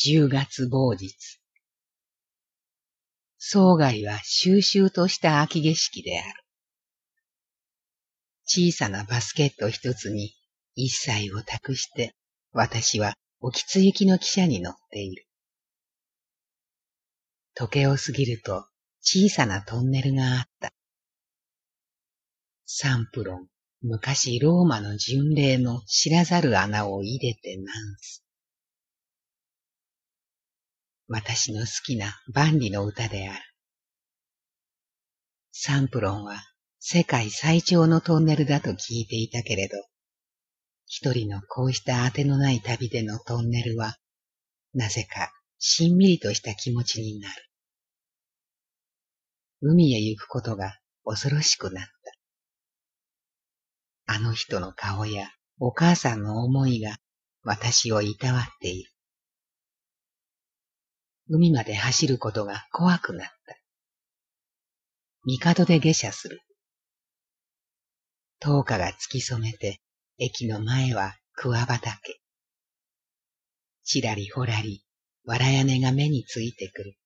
10月某日。総外は収集とした秋景色である。小さなバスケット一つに一切を託して私はおきつ行きの汽車に乗っている。時計を過ぎると小さなトンネルがあった。サンプロン、昔ローマの巡礼の知らざる穴を入れてナンス。私の好きな万里の歌である。サンプロンは世界最長のトンネルだと聞いていたけれど、一人のこうしたあてのない旅でのトンネルは、なぜかしんみりとした気持ちになる。海へ行くことが恐ろしくなった。あの人の顔やお母さんの思いが私をいたわっている。海まで走ることが怖くなった。帝で下車する。灯火が突き染めて、駅の前は桑畑。ちらりほらり、わら屋根が目についてくる。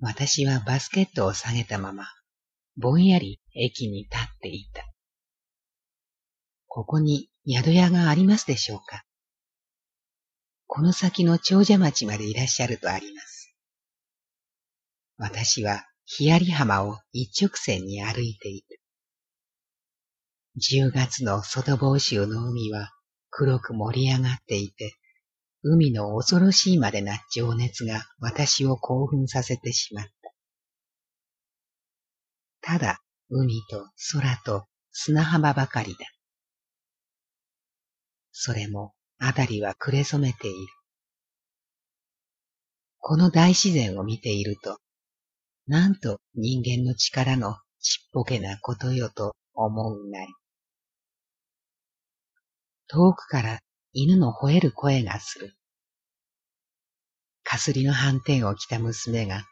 私はバスケットを下げたまま、ぼんやり駅に立っていた。ここに宿屋がありますでしょうか？この先の長者町までいらっしゃるとあります。私は日槍浜を一直線に歩いている。十月の外房州の海は黒く盛り上がっていて、海の恐ろしいまでな情熱が私を興奮させてしまった。ただ海と空と砂浜ばかりだ。それもあたりは暮れ染めている。この大自然を見ていると、なんと人間の力のちっぽけなことよと思うなり。遠くから犬の吠える声がする。かすりの斑点を着た娘が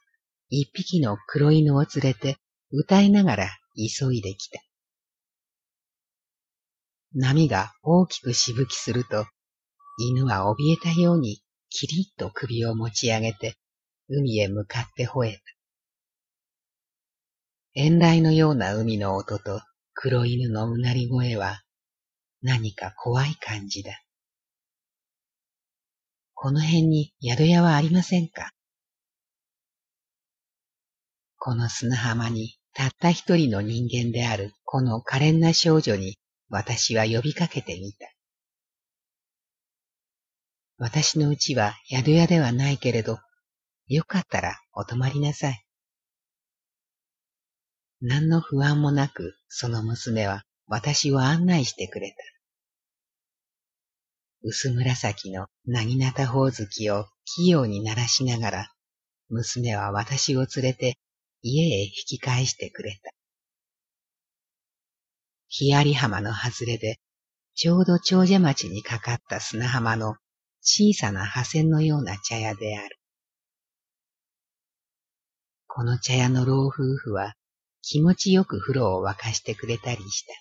一匹の黒犬を連れて歌いながら急いできた。波が大きくしぶきすると犬は怯えたようにキリッと首を持ち上げて海へ向かって吠えた。遠来のような海の音と黒犬のうなり声は何か怖い感じだ。この辺に宿屋はありませんか？この砂浜にたった一人の人間であるこの可憐な少女に私は呼びかけてみた。私のうちは宿屋ではないけれど、よかったらお泊まりなさい。何の不安もなく、その娘は私を案内してくれた。薄紫のなぎなたほおずきを器用に鳴らしながら、娘は私を連れて家へ引き返してくれた。日有浜の外れで、ちょうど長者町にかかった砂浜の小さな破線のような茶屋である。この茶屋の老夫婦は気持ちよく風呂を沸かしてくれたりした。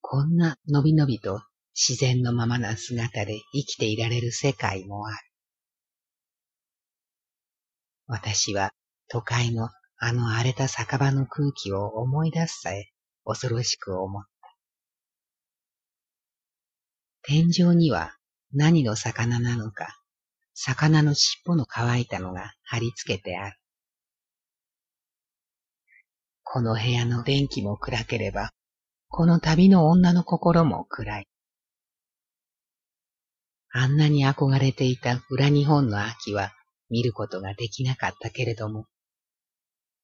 こんなのびのびと自然のままな姿で生きていられる世界もある。私は都会のあの荒れた酒場の空気を思い出すさえ恐ろしく思った。天井には何の魚なのか、魚の尻尾の乾いたのが貼り付けてある。この部屋の電気も暗ければ、この旅の女の心も暗い。あんなに憧れていた裏日本の秋は見ることができなかったけれども、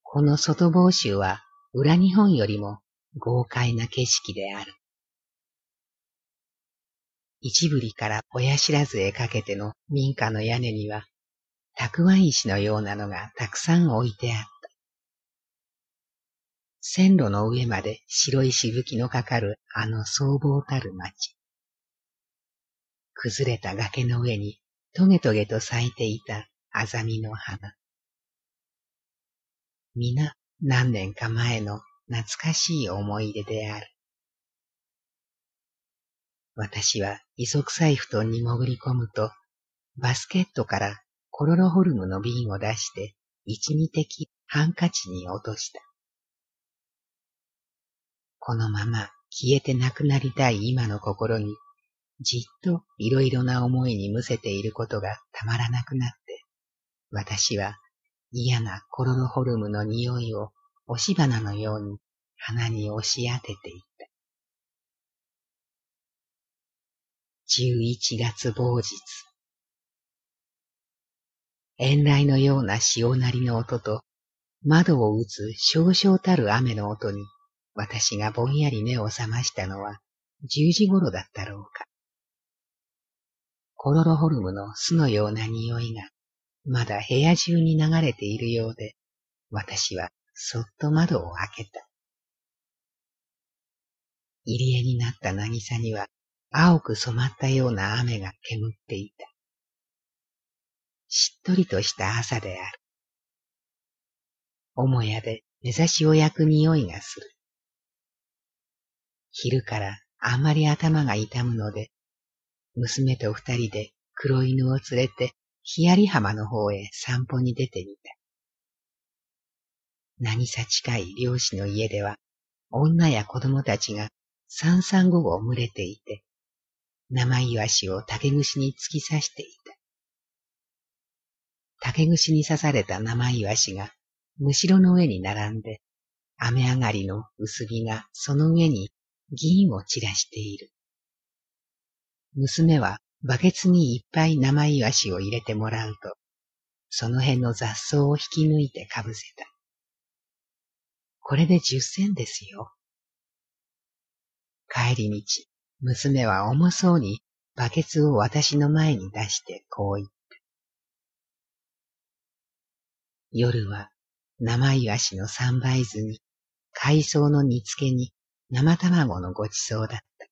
この外房州は裏日本よりも豪快な景色である。一ぶりから親知らずへかけての民家の屋根には、たくわん石のようなのがたくさん置いてあった。線路の上まで白いしぶきのかかるあの壮望たる町。崩れた崖の上にトゲトゲと咲いていたアザミの花。皆何年か前の懐かしい思い出である。私は磯臭い布団に潜り込むと、バスケットからコロロホルムの瓶を出して、一二滴ハンカチに落とした。このまま消えてなくなりたい今の心に、じっといろいろな思いにむせていることがたまらなくなって、私は嫌なコロロホルムの匂いを押し花のように鼻に押し当てていった。十一月某日。遠来のような潮なりの音と、窓を打つ少々たる雨の音に、私がぼんやり目を覚ましたのは、十時頃だったろうか。コロロホルムの巣のような匂いが、まだ部屋中に流れているようで、私はそっと窓を開けた。入り江になった渚には、青く染まったような雨が煙っていた。しっとりとした朝である。母屋で目指しを焼く匂いがする。昼からあんまり頭が痛むので、娘と二人で黒犬を連れて、ヒヤリ浜の方へ散歩に出てみた。何さ近い漁師の家では、女や子供たちが三三五を群れていて、生イワシを竹串に突き刺していた。竹串に刺された生イワシが、むしろの上に並んで、雨上がりの薄日がその上に銀を散らしている。娘はバケツにいっぱい生イワシを入れてもらうと、その辺の雑草を引き抜いてかぶせた。これで十銭ですよ。帰り道、娘は重そうにバケツを私の前に出してこう言った。夜は生イワシの三倍酢に海藻の煮付けに生卵のごちそうだった。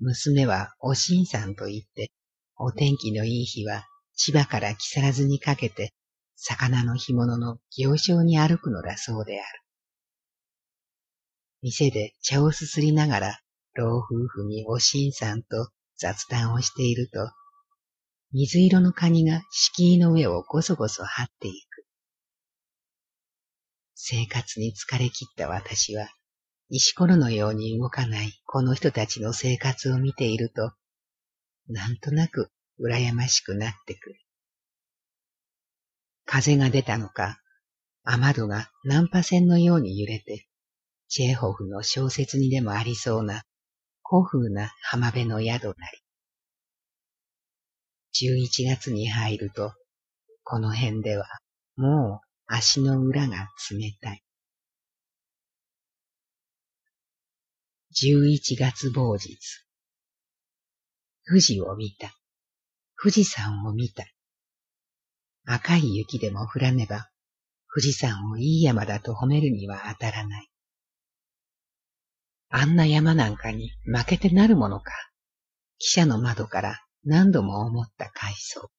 娘はおしんさんと言って、お天気のいい日は千葉から木更津にかけて魚の干物の行商に歩くのだそうである。店で茶をすすりながら、老夫婦におしんさんと雑談をしていると、水色のカニが敷居の上をごそごそ張っていく。生活に疲れ切った私は、石ころのように動かないこの人たちの生活を見ていると、なんとなく羨ましくなってくる。風が出たのか、雨戸がナンパ線のように揺れて、チェーホフの小説にでもありそうな古風な浜辺の宿なり。十一月に入ると、この辺ではもう足の裏が冷たい。十一月某日。富士を見た。富士山を見た。赤い雪でも降らねば、富士山をいい山だと褒めるには当たらない。あんな山なんかに負けてなるものか。汽車の窓から何度も思った回想。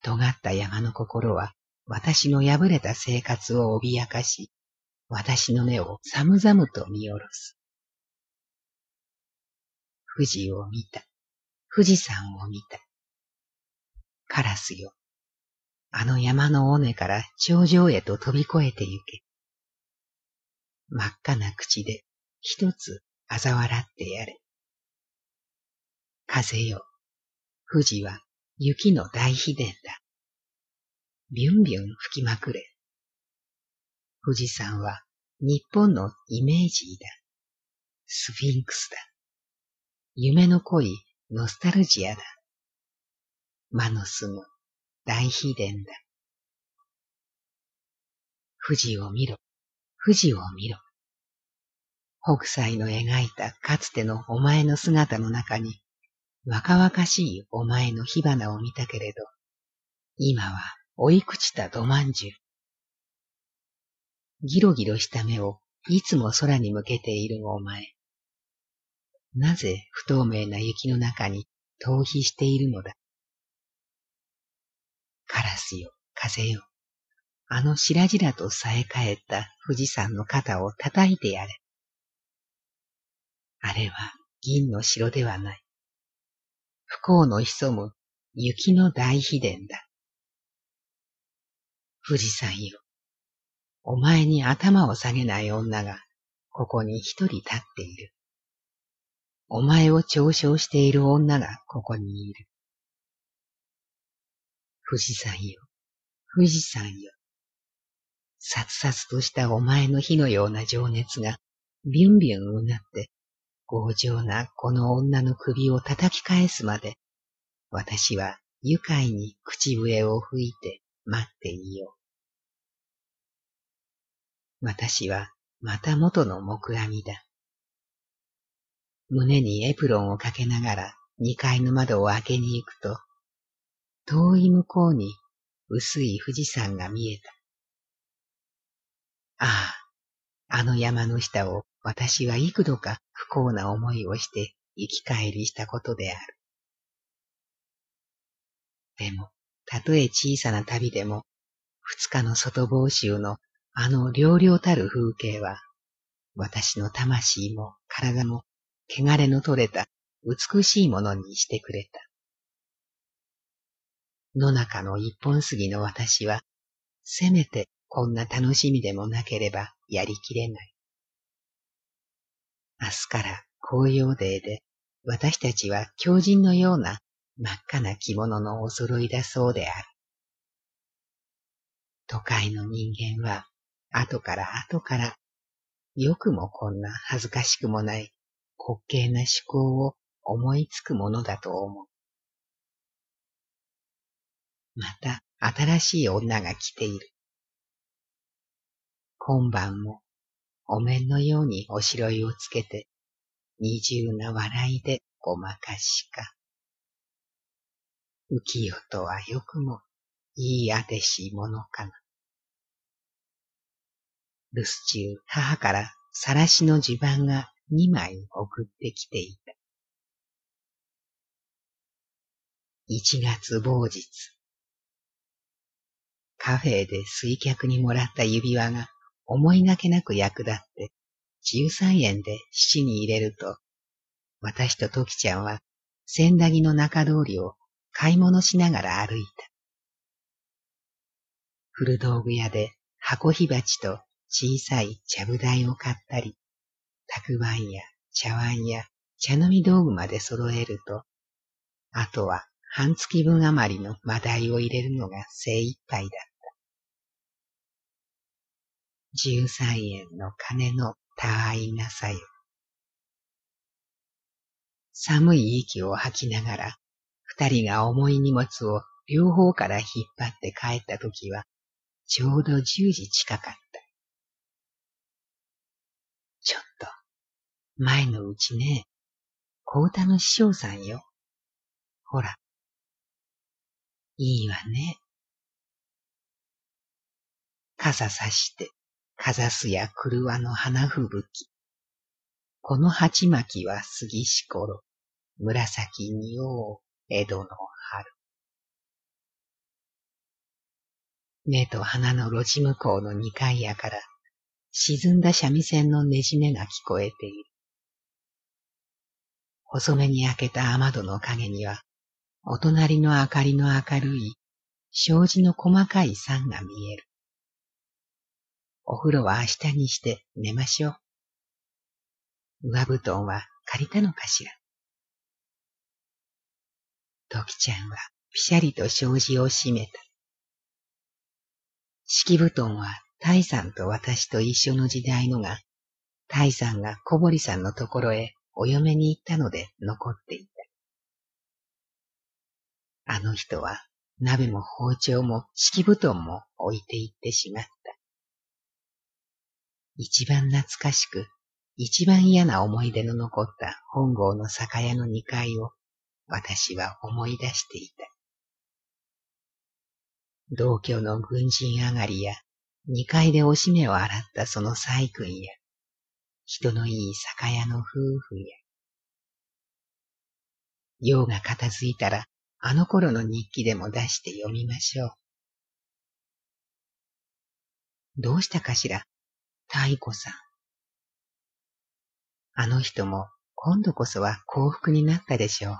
尖った山の心は私の破れた生活を脅かし、私の目を寒々と見下ろす。富士を見た。富士山を見た。カラスよ。あの山の尾根から頂上へと飛び越えて行け。真っ赤な口で一つ嘲笑ってやれ。風よ、富士は雪の大秘伝だ。ビュンビュン吹きまくれ。富士山は日本のイメージだ。スフィンクスだ。夢の濃いノスタルジアだ。魔の住む大秘伝だ。富士を見ろ。富士を見ろ。北斎の描いたかつてのお前の姿の中に、若々しいお前の火花を見たけれど、今は追い朽ちた土まんじゅう。ギロギロした目をいつも空に向けているお前。なぜ不透明な雪の中に逃避しているのだ。カラスよ、風よ。あの白々とさえかえった富士山の肩を叩いてやれ。明れは銀の城ではない。不幸の潜む雪の大秘伝だ。富士山よ。お前に頭を下げない女がここに一人立っている。お前を嘲笑している女がここにいる。富士山よ、富士山よ。さつさつとしたお前の火のような情熱がビュンビュンうなって強情なこの女の首を叩き返すまで私は愉快に口笛を吹いて待っていよう。私はまた元の木阿弥だ。胸にエプロンをかけながら二階の窓を開けに行くと、遠い向こうに薄い富士山が見えた。ああ、あの山の下を私は幾度か不幸な思いをして生き返りしたことである。でも、たとえ小さな旅でも、二日の外房州のあの寥々たる風景は、私の魂も体も汚れの取れた美しいものにしてくれた。野中の一本杉の私は、せめてこんな楽しみでもなければやりきれない。明日から紅葉デーで私たちは狂人のような真っ赤な着物のお揃いだそうである。都会の人間は後から後からよくもこんな恥ずかしくもない滑稽な思考を思いつくものだと思う。また新しい女が来ている。今晩もお面のようにおしろいをつけて二重な笑いでごまかしか。浮世とはよくもいいあてしものかな。留守中、母からさらしの地盤が二枚送ってきていた。一月某日。カフェで水客にもらった指輪が思いがけなく役立って十三円で七に入れると、私とトキちゃんは千駄木の中通りを買い物しながら歩いた。古道具屋で箱火鉢と小さい茶ぶ台を買ったり、たくわんや茶碗や茶飲み道具まで揃えると、あとは半月分余りのマダイを入れるのが精一杯だ。十三円の金のたあいなさよ。寒い息を吐きながら二人が重い荷物を両方から引っ張って帰った時は、ちょうど十時近かった。ちょっと、前のうちね、小歌の師匠さんよ。ほら。いいわね。傘さして、かざすや車の花吹雪。この鉢巻きは杉しころ、紫におう。江戸の春。目と鼻の路地向こうの二階屋から沈んだ三味線のねじめが聞こえている。細めに開けた雨戸の影には、お隣の明かりの明るい障子の細かい山が見える。お風呂は明日にして寝ましょう。上布団は借りたのかしら？時ちゃんはぴしゃりと障子を閉めた。敷布団は大さんと私と一緒の時代のが、大さんが小堀さんのところへお嫁に行ったので残っていた。あの人は鍋も包丁も敷布団も置いて行ってしまった。一番懐かしく、一番嫌な思い出の残った本郷の酒屋の二階を私は思い出していた。同居の軍人上がりや、二階でおしめを洗ったその細君や、人のいい酒屋の夫婦や、用が片付いたら、あの頃の日記でも出して読みましょう。どうしたかしら、太子さん。あの人も今度こそは幸福になったでしょう。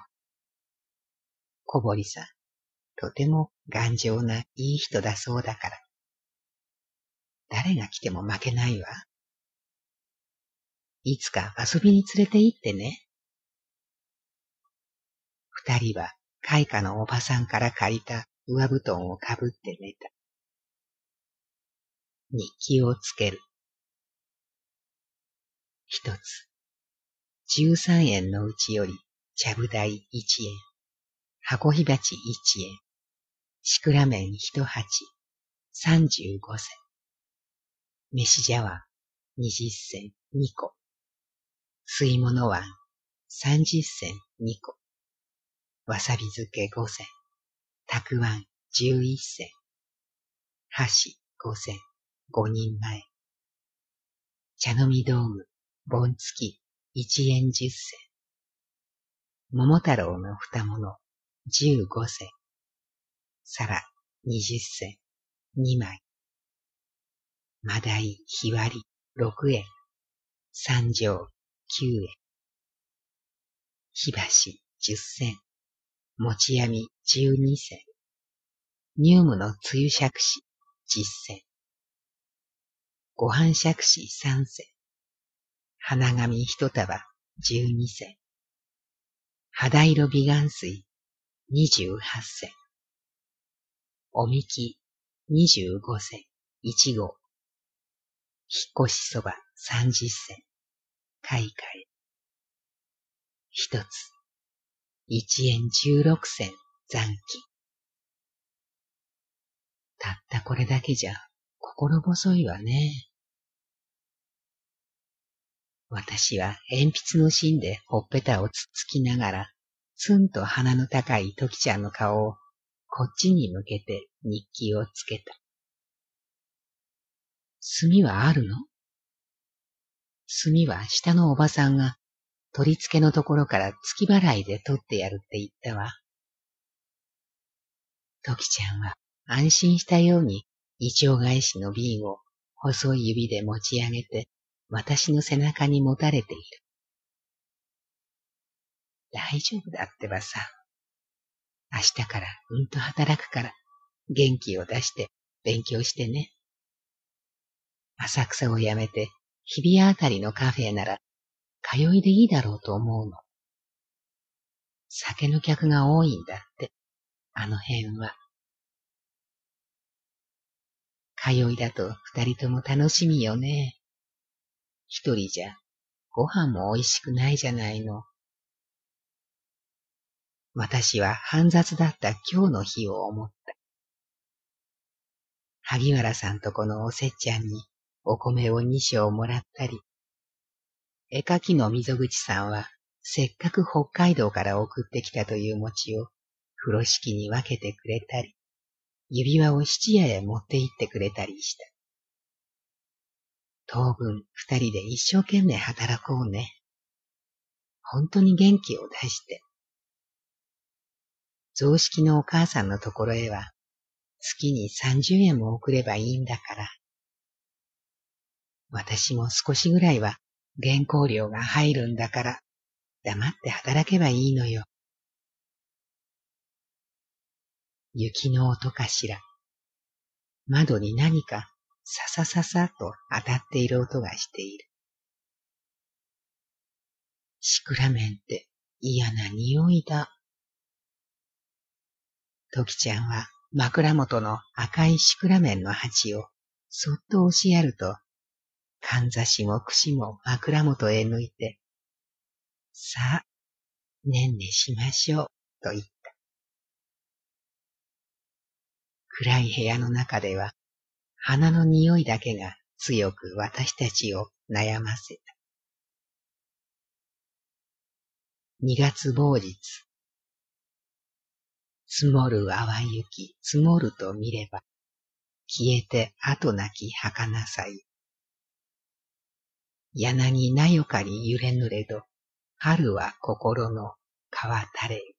小堀さん、とても頑丈ないい人だそうだから。誰が来ても負けないわ。いつか遊びに連れて行ってね。二人は開花のおばさんから借りた上布団をかぶって寝た。日記をつける。一つ。十三円のうちより、ちゃぶ台一円。箱火鉢一円。シクラ麺一鉢。三十五銭。飯茶碗二十銭二個。吸い物碗三十銭二個。わさび漬け五銭。たくあん十一銭。箸五銭。五人前。茶飲み道具、盆付き、一円十銭。桃太郎の二物、十五銭。皿、二十銭、二枚。マダイ、日割り、六円。三条、九円。火箸、十銭。餅闇、十二銭。乳務のつゆしゃくし、十銭。ご飯杓子三銭。花紙一束十二銭。肌色美顔水二十八銭。おみき二十五銭一号。引っ越しそば三十銭。買い替え。一つ。一円十六銭残金。たったこれだけじゃ心細いわね。私は鉛筆の芯でほっぺたをつっつきながら、ツンと鼻の高いトキちゃんの顔をこっちに向けて日記をつけた。炭はあるの？炭は下のおばさんが取り付けのところから月払いで取ってやるって言ったわ。トキちゃんは安心したように胃腸返しの瓶を細い指で持ち上げて私の背中に持たれている。大丈夫だってばさ。明日からうんと働くから元気を出して勉強してね。浅草をやめて日比谷あたりのカフェなら通いでいいだろうと思うの。酒の客が多いんだって、あの辺は。通いだと二人とも楽しみよね。一人じゃ、ご飯も美味しくないじゃないの。私は煩雑だった今日の日を思った。萩原さんとこのおせっちゃんにお米を二升もらったり、絵描きの溝口さんはせっかく北海道から送ってきたという餅を風呂敷に分けてくれたり、指輪を質屋へ持って行ってくれたりした。当分二人で一生懸命働こうね。本当に元気を出して。雑式のお母さんのところへは月に三十円も送ればいいんだから。私も少しぐらいは原稿料が入るんだから黙って働けばいいのよ。雪の音かしら。窓に何かささささと当たっている音がしている。シクラメンって嫌な匂いだ。トキちゃんは枕元の赤いシクラメンの鉢をそっと押しやると、かんざしも串も枕元へ抜いて、さあ、ねんねしましょう、と言った。暗い部屋の中では花の匂いだけが強く私たちを悩ませた。二月某日。積もる淡雪、積もると見れば、消えて後なき儚さゆ。柳なよかに揺れぬれど、春は心の川垂れ。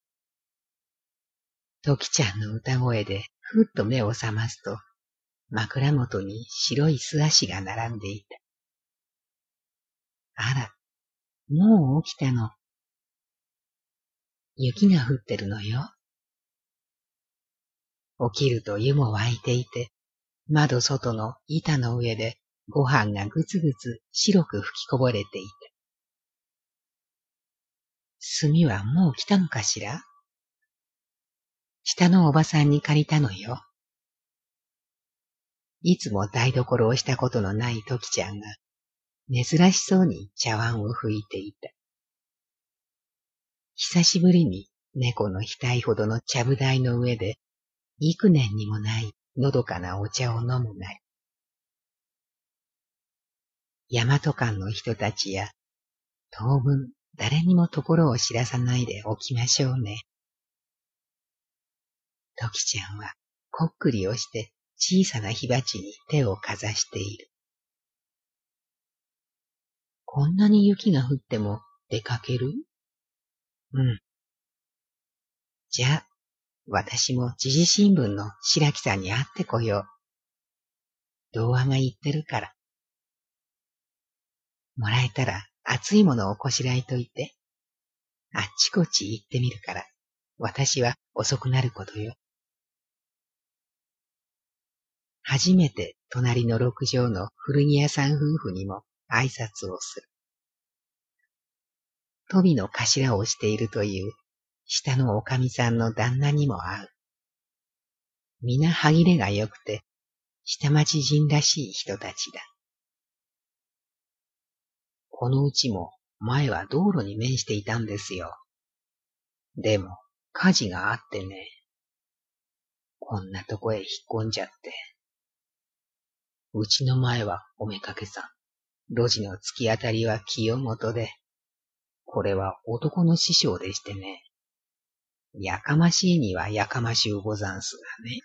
時ちゃんの歌声でふっと目を覚ますと、枕元に白い素足が並んでいた。あら、もう起きたの。雪が降ってるのよ。起きると湯も沸いていて、窓外の板の上でご飯がぐつぐつ白く吹きこぼれていた。炭はもう来たのかしら？下のおばさんに借りたのよ。いつも台所をしたことのない時ちゃんが、珍しそうに茶碗を拭いていた。久しぶりに猫の額ほどの茶ぶ台の上で、幾年にもないのどかなお茶を飲むなり。大和館の人たちや、当分誰にもところを知らさないでおきましょうね。トキちゃんはこっくりをして小さな火鉢に手をかざしている。こんなに雪が降っても出かける？うん。じゃあ、私も時事新聞の白木さんに会ってこよう。童話が言ってるから。もらえたら熱いものをこしらえといて。あっちこっち行ってみるから、私は遅くなることよ。初めて隣の六畳の古着屋さん夫婦にも挨拶をする。富の頭をしているという下のおかみさんの旦那にも会う。皆歯切れが良くて、下町人らしい人たちだ。このうちも前は道路に面していたんですよ。でも火事があってね。こんなとこへ引っ込んじゃって。うちの前はおめかけさん。路地の突き当たりは清本で、これは男の師匠でしてね。やかましいにはやかましゅうござんすがね。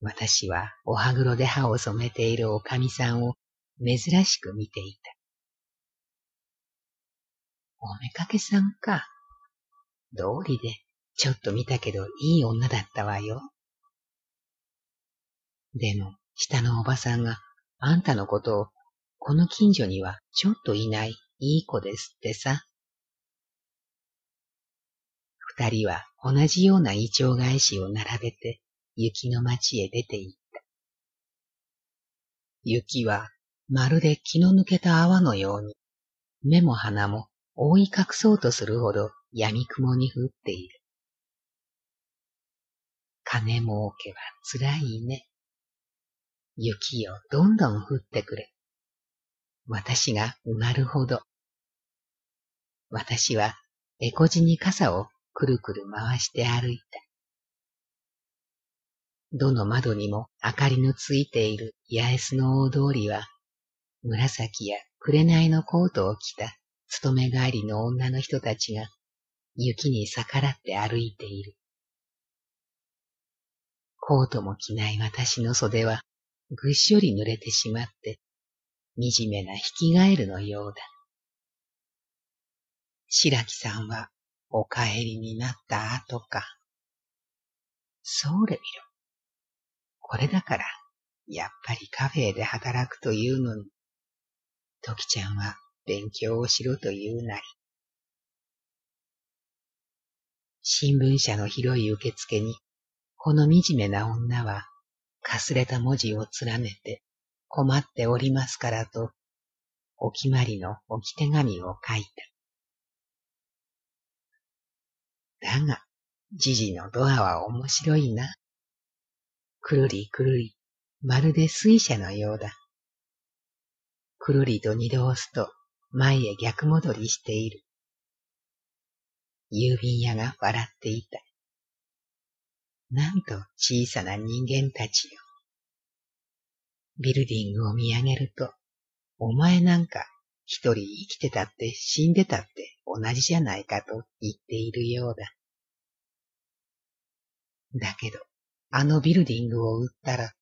私はおはぐろで歯を染めているおかみさんを珍しく見ていた。おめかけさんか。道理で、ちょっと見たけどいい女だったわよ。でも、下のおばさんがあんたのことを、この近所にはちょっといないいい子ですってさ。二人は同じような胃腸返しを並べて雪の町へ出て行った。雪はまるで気の抜けた泡のように、目も鼻も覆い隠そうとするほど闇雲に降っている。金儲けは辛いね。雪よ、どんどん降ってくれ。私が埋まるほど。私は、エコジに傘をくるくる回して歩いた。どの窓にも明かりのついている八重洲の大通りは、紫や紅のコートを着た勤め帰りの女の人たちが雪に逆らって歩いている。コートも着ない私の袖はぐっしょり濡れてしまって、惨めな引きガエルのようだ。白木さんはお帰りになった後か。そうれみろ。これだから、やっぱりカフェで働くというのに、時ちゃんは勉強をしろというなり。新聞社の広い受付に、この惨めな女は、かすれた文字を連ねて、困っておりますからと、お決まりの置き手紙を書いた。だが、じじのドアは面白いな。くるりくるり、まるで水車のようだ。くるりと二度押すと、前へ逆戻りしている。郵便屋が笑っていた。なんと小さな人間たちよ。ビルディングを見上げると、お前なんか一人生きてたって死んでたって同じじゃないかと言っているようだ。だけど、あのビルディングを売ったら、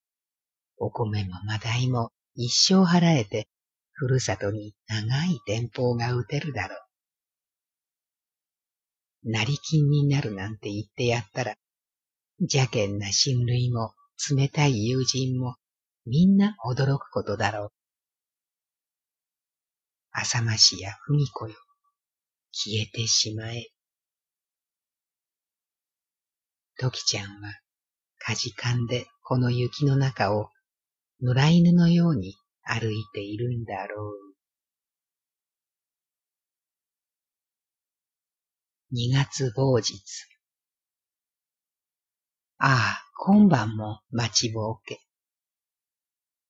お米もマダイも一生払えて、ふるさとに長い電報が打てるだろう。成金になるなんて言ってやったら、邪険な親類も冷たい友人もみんな驚くことだろう。浅ましや文子よ、消えてしまえ。時ちゃんは、かじかんでこの雪の中を野良犬のように歩いているんだろう。二月某日。ああ、今晩も待ちぼうけ。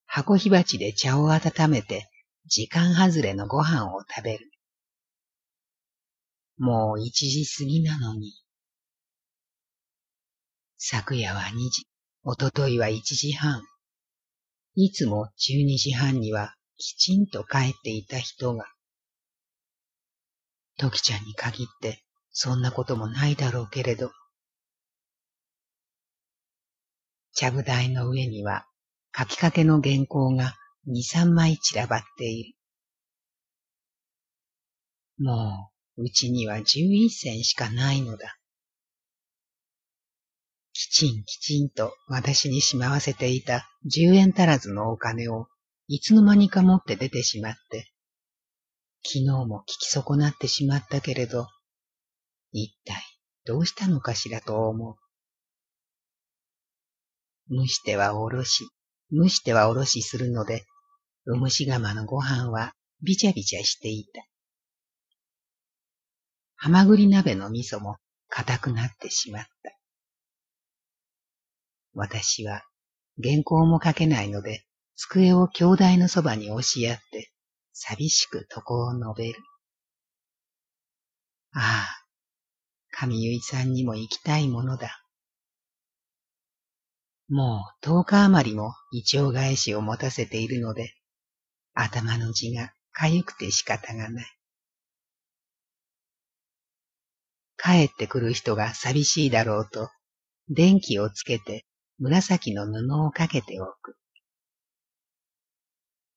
箱火鉢で茶を温めて時間外れのご飯を食べる。もう一時過ぎなのに。昨夜は二時、おとといは一時半。いつも十二時半にはきちんと帰っていた人が。時ちゃんに限ってそんなこともないだろうけれど。ちゃぶ台の上には書きかけの原稿が二三枚散らばっている。もう、うちには十一銭しかないのだ。きちんきちんと私にしまわせていた十円足らずのお金をいつの間にか持って出てしまって、昨日も聞き損なってしまったけれど、一体どうしたのかしらと思う。蒸してはおろし、蒸してはおろしするので、うむし釜のご飯はびちゃびちゃしていた。はまぐり鍋の味噌も硬くなってしまった。私は原稿も書けないので、机を兄弟のそばに押し合って、寂しく床を述べる。ああ、神結さんにも行きたいものだ。もう十日余りも胃腸返しを持たせているので、頭の血が痒くて仕方がない。帰ってくる人が寂しいだろうと、電気をつけて紫の布をかけておく。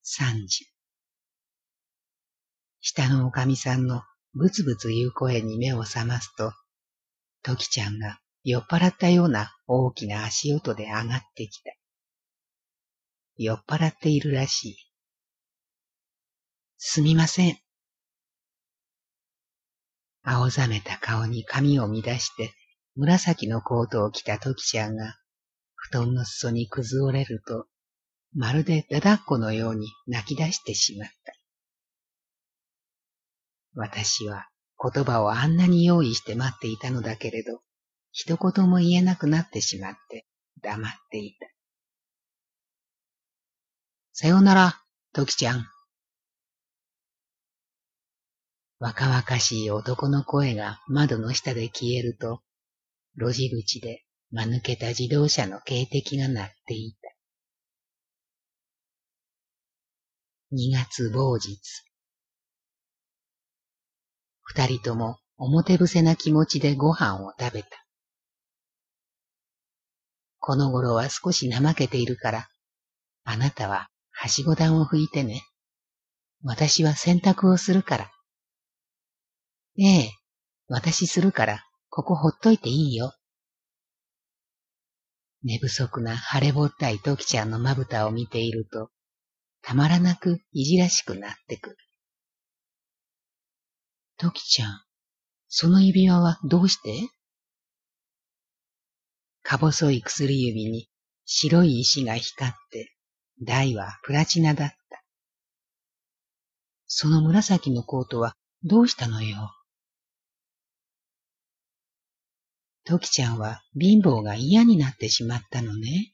三時。下のおかみさんのブツブツ言う声に目を覚ますと、トキちゃんが酔っ払ったような大きな足音で上がってきた。酔っ払っているらしい。すみません。青ざめた顔に髪を乱して紫のコートを着たトキちゃんが布団の裾に崩れると、まるでだだっこのように泣き出してしまった。私は言葉をあんなに用意して待っていたのだけれど、一言も言えなくなってしまって黙っていた。さよなら、トキちゃん。若々しい男の声が窓の下で消えると、路地口で間抜けた自動車の警笛が鳴っていた。二月某日。二人とも表伏せな気持ちでご飯を食べた。この頃は少し怠けているから、あなたははしご段を拭いてね。私は洗濯をするから。ええ、私するから、ここほっといていいよ。寝不足な晴れぼったいトキちゃんのまぶたを見ていると、たまらなくいじらしくなってくる。トキちゃん、その指輪はどうして？か細い薬指に白い石が光って、台はプラチナだった。その紫のコートはどうしたのよ？トキちゃんは貧乏が嫌になってしまったのね。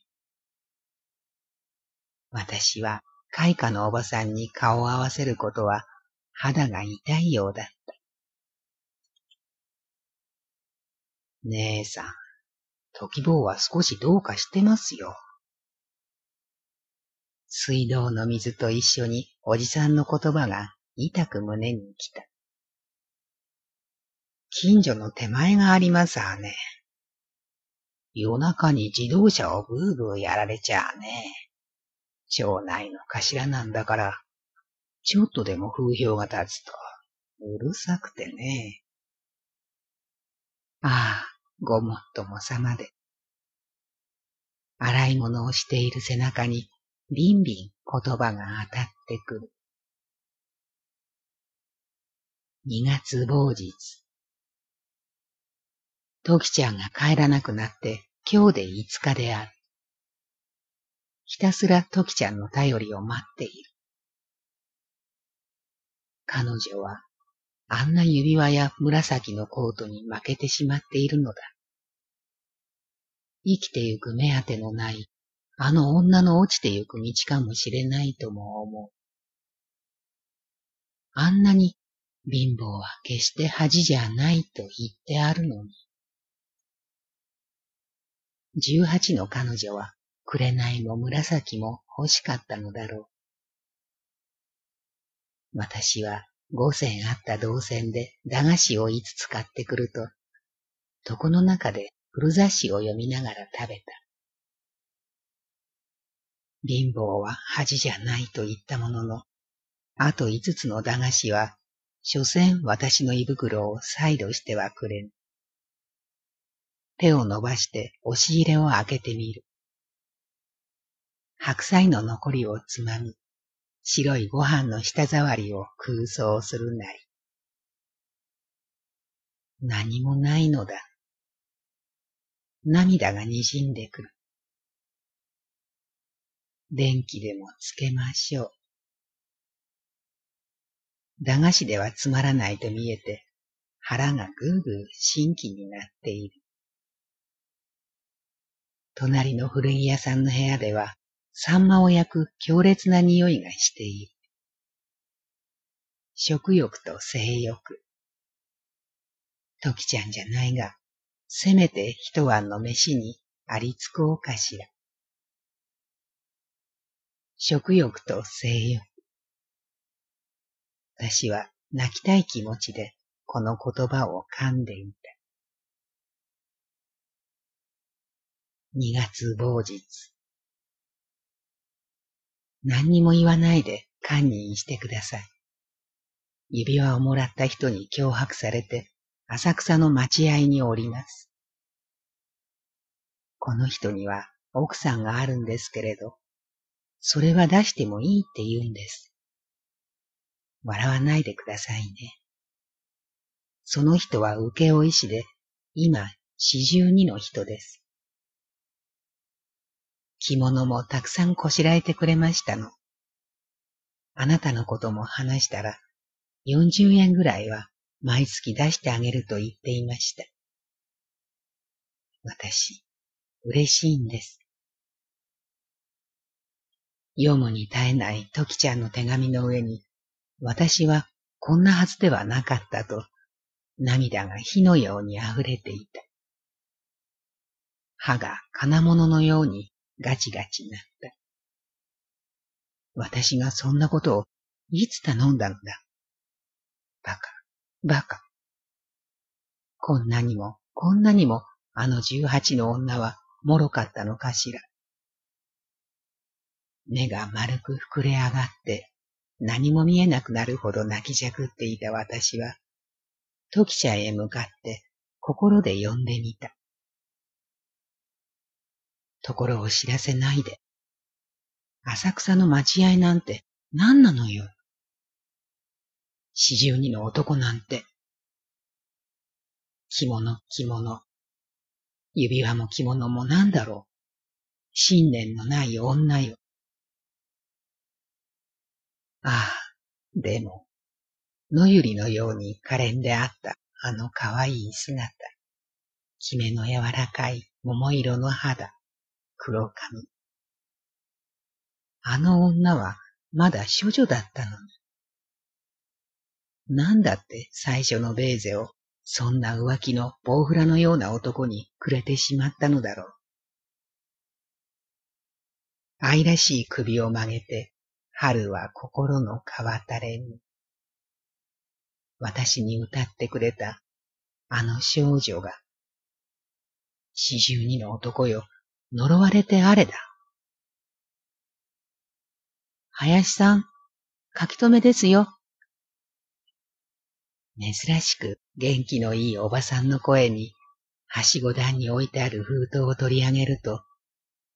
私は開花のおばさんに顔を合わせることは肌が痛いようだった。姉さん、時坊は少しどうかしてますよ。水道の水と一緒におじさんの言葉が痛く胸に来た。近所の手前がありますわね。夜中に自動車をブーブーやられちゃあね。町内の頭なんだから、ちょっとでも風評が立つと、うるさくてね。ああ、ごもっともさまで。洗い物をしている背中にビンビン言葉が当たってくる。二月某日。トキちゃんが帰らなくなって今日で五日である。ひたすらトキちゃんの頼りを待っている。彼女はあんな指輪や紫のコートに負けてしまっているのだ。生きてゆく目当てのないあの女の落ちてゆく道かもしれないとも思う。あんなに貧乏は決して恥じゃないと言ってあるのに。十八の彼女は紅も紫も欲しかったのだろう。私は五銭あった銅線で駄菓子を五つ買ってくると、床の中で古雑誌を読みながら食べた。貧乏は恥じゃないと言ったものの、あと五つの駄菓子は、所詮私の胃袋を再度してはくれん。手を伸ばして押し入れを開けてみる。白菜の残りをつまみ、白いご飯の舌触りを空想するなり。何もないのだ。涙が滲んでくる。電気でもつけましょう。駄菓子ではつまらないと見えて、腹がぐーぐー新規になっている。隣の古着屋さんの部屋では、サンマを焼く強烈な匂いがしている。食欲と性欲。時ちゃんじゃないが、せめて一碗の飯にありつこうかしら。食欲と性欲。私は泣きたい気持ちでこの言葉を噛んでいた。二月某日。何にも言わないで堪忍してください。指輪をもらった人に脅迫されて浅草の待合におります。この人には奥さんがあるんですけれど、それは出してもいいって言うんです。笑わないでくださいね。その人は請負い師で、今四十二の人です。着物もたくさんこしらえてくれましたの。あなたのことも話したら、40円ぐらいは毎月出してあげると言っていました。私、嬉しいんです。読むに耐えないトキちゃんの手紙の上に、私はこんなはずではなかったと、涙が火のように溢れていた。歯が金物のようにガチガチになった。私がそんなことをいつ頼んだのだ。バカ、バカ。こんなにも、こんなにも、あの十八の女は脆かったのかしら。目が丸く膨れ上がって、何も見えなくなるほど泣きじゃくっていた私は、時茶へ向かって心で呼んでみた。ところを知らせないで。浅草の待合なんて何なのよ。四十二の男なんて。着物、着物。指輪も着物も何だろう。信念のない女よ。ああ、でも、野ゆりのように可憐であったあの可愛い姿。きめの柔らかい桃色の肌、黒髪。あの女はまだ処女だったのに。なんだって最初のベーゼをそんな浮気のボウフラのような男にくれてしまったのだろう。愛らしい首を曲げて春は心の川たれに。私に歌ってくれたあの少女が、四十二の男よ、呪われてあれだ。林さん、書き留めですよ。珍しく元気のいいおばさんの声に、はしご段に置いてある封筒を取り上げると、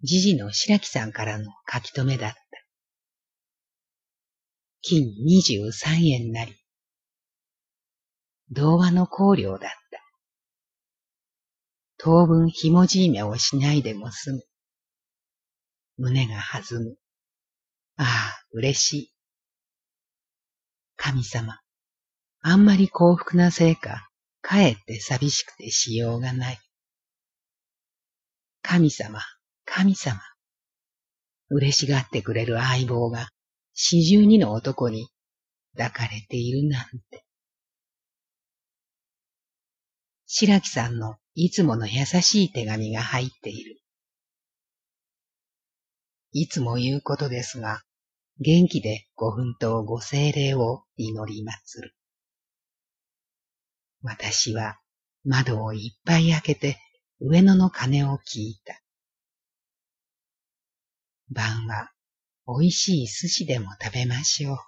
じじの白木さんからの書き留めだった。金二十三円なり。童話の香料だった。当分ひもじい目をしないでも済む。胸が弾む。ああ、嬉しい。神様、あんまり幸福なせいか、かえって寂しくてしようがない。神様、神様。嬉しがってくれる相棒が四十二の男に抱かれているなんて。白木さんのいつもの優しい手紙が入っている。いつも言うことですが、元気でご奮闘ご精霊を祈り祭る。私は窓をいっぱい開けて上野の鐘を聞いた。晩は美味しい寿司でも食べましょう。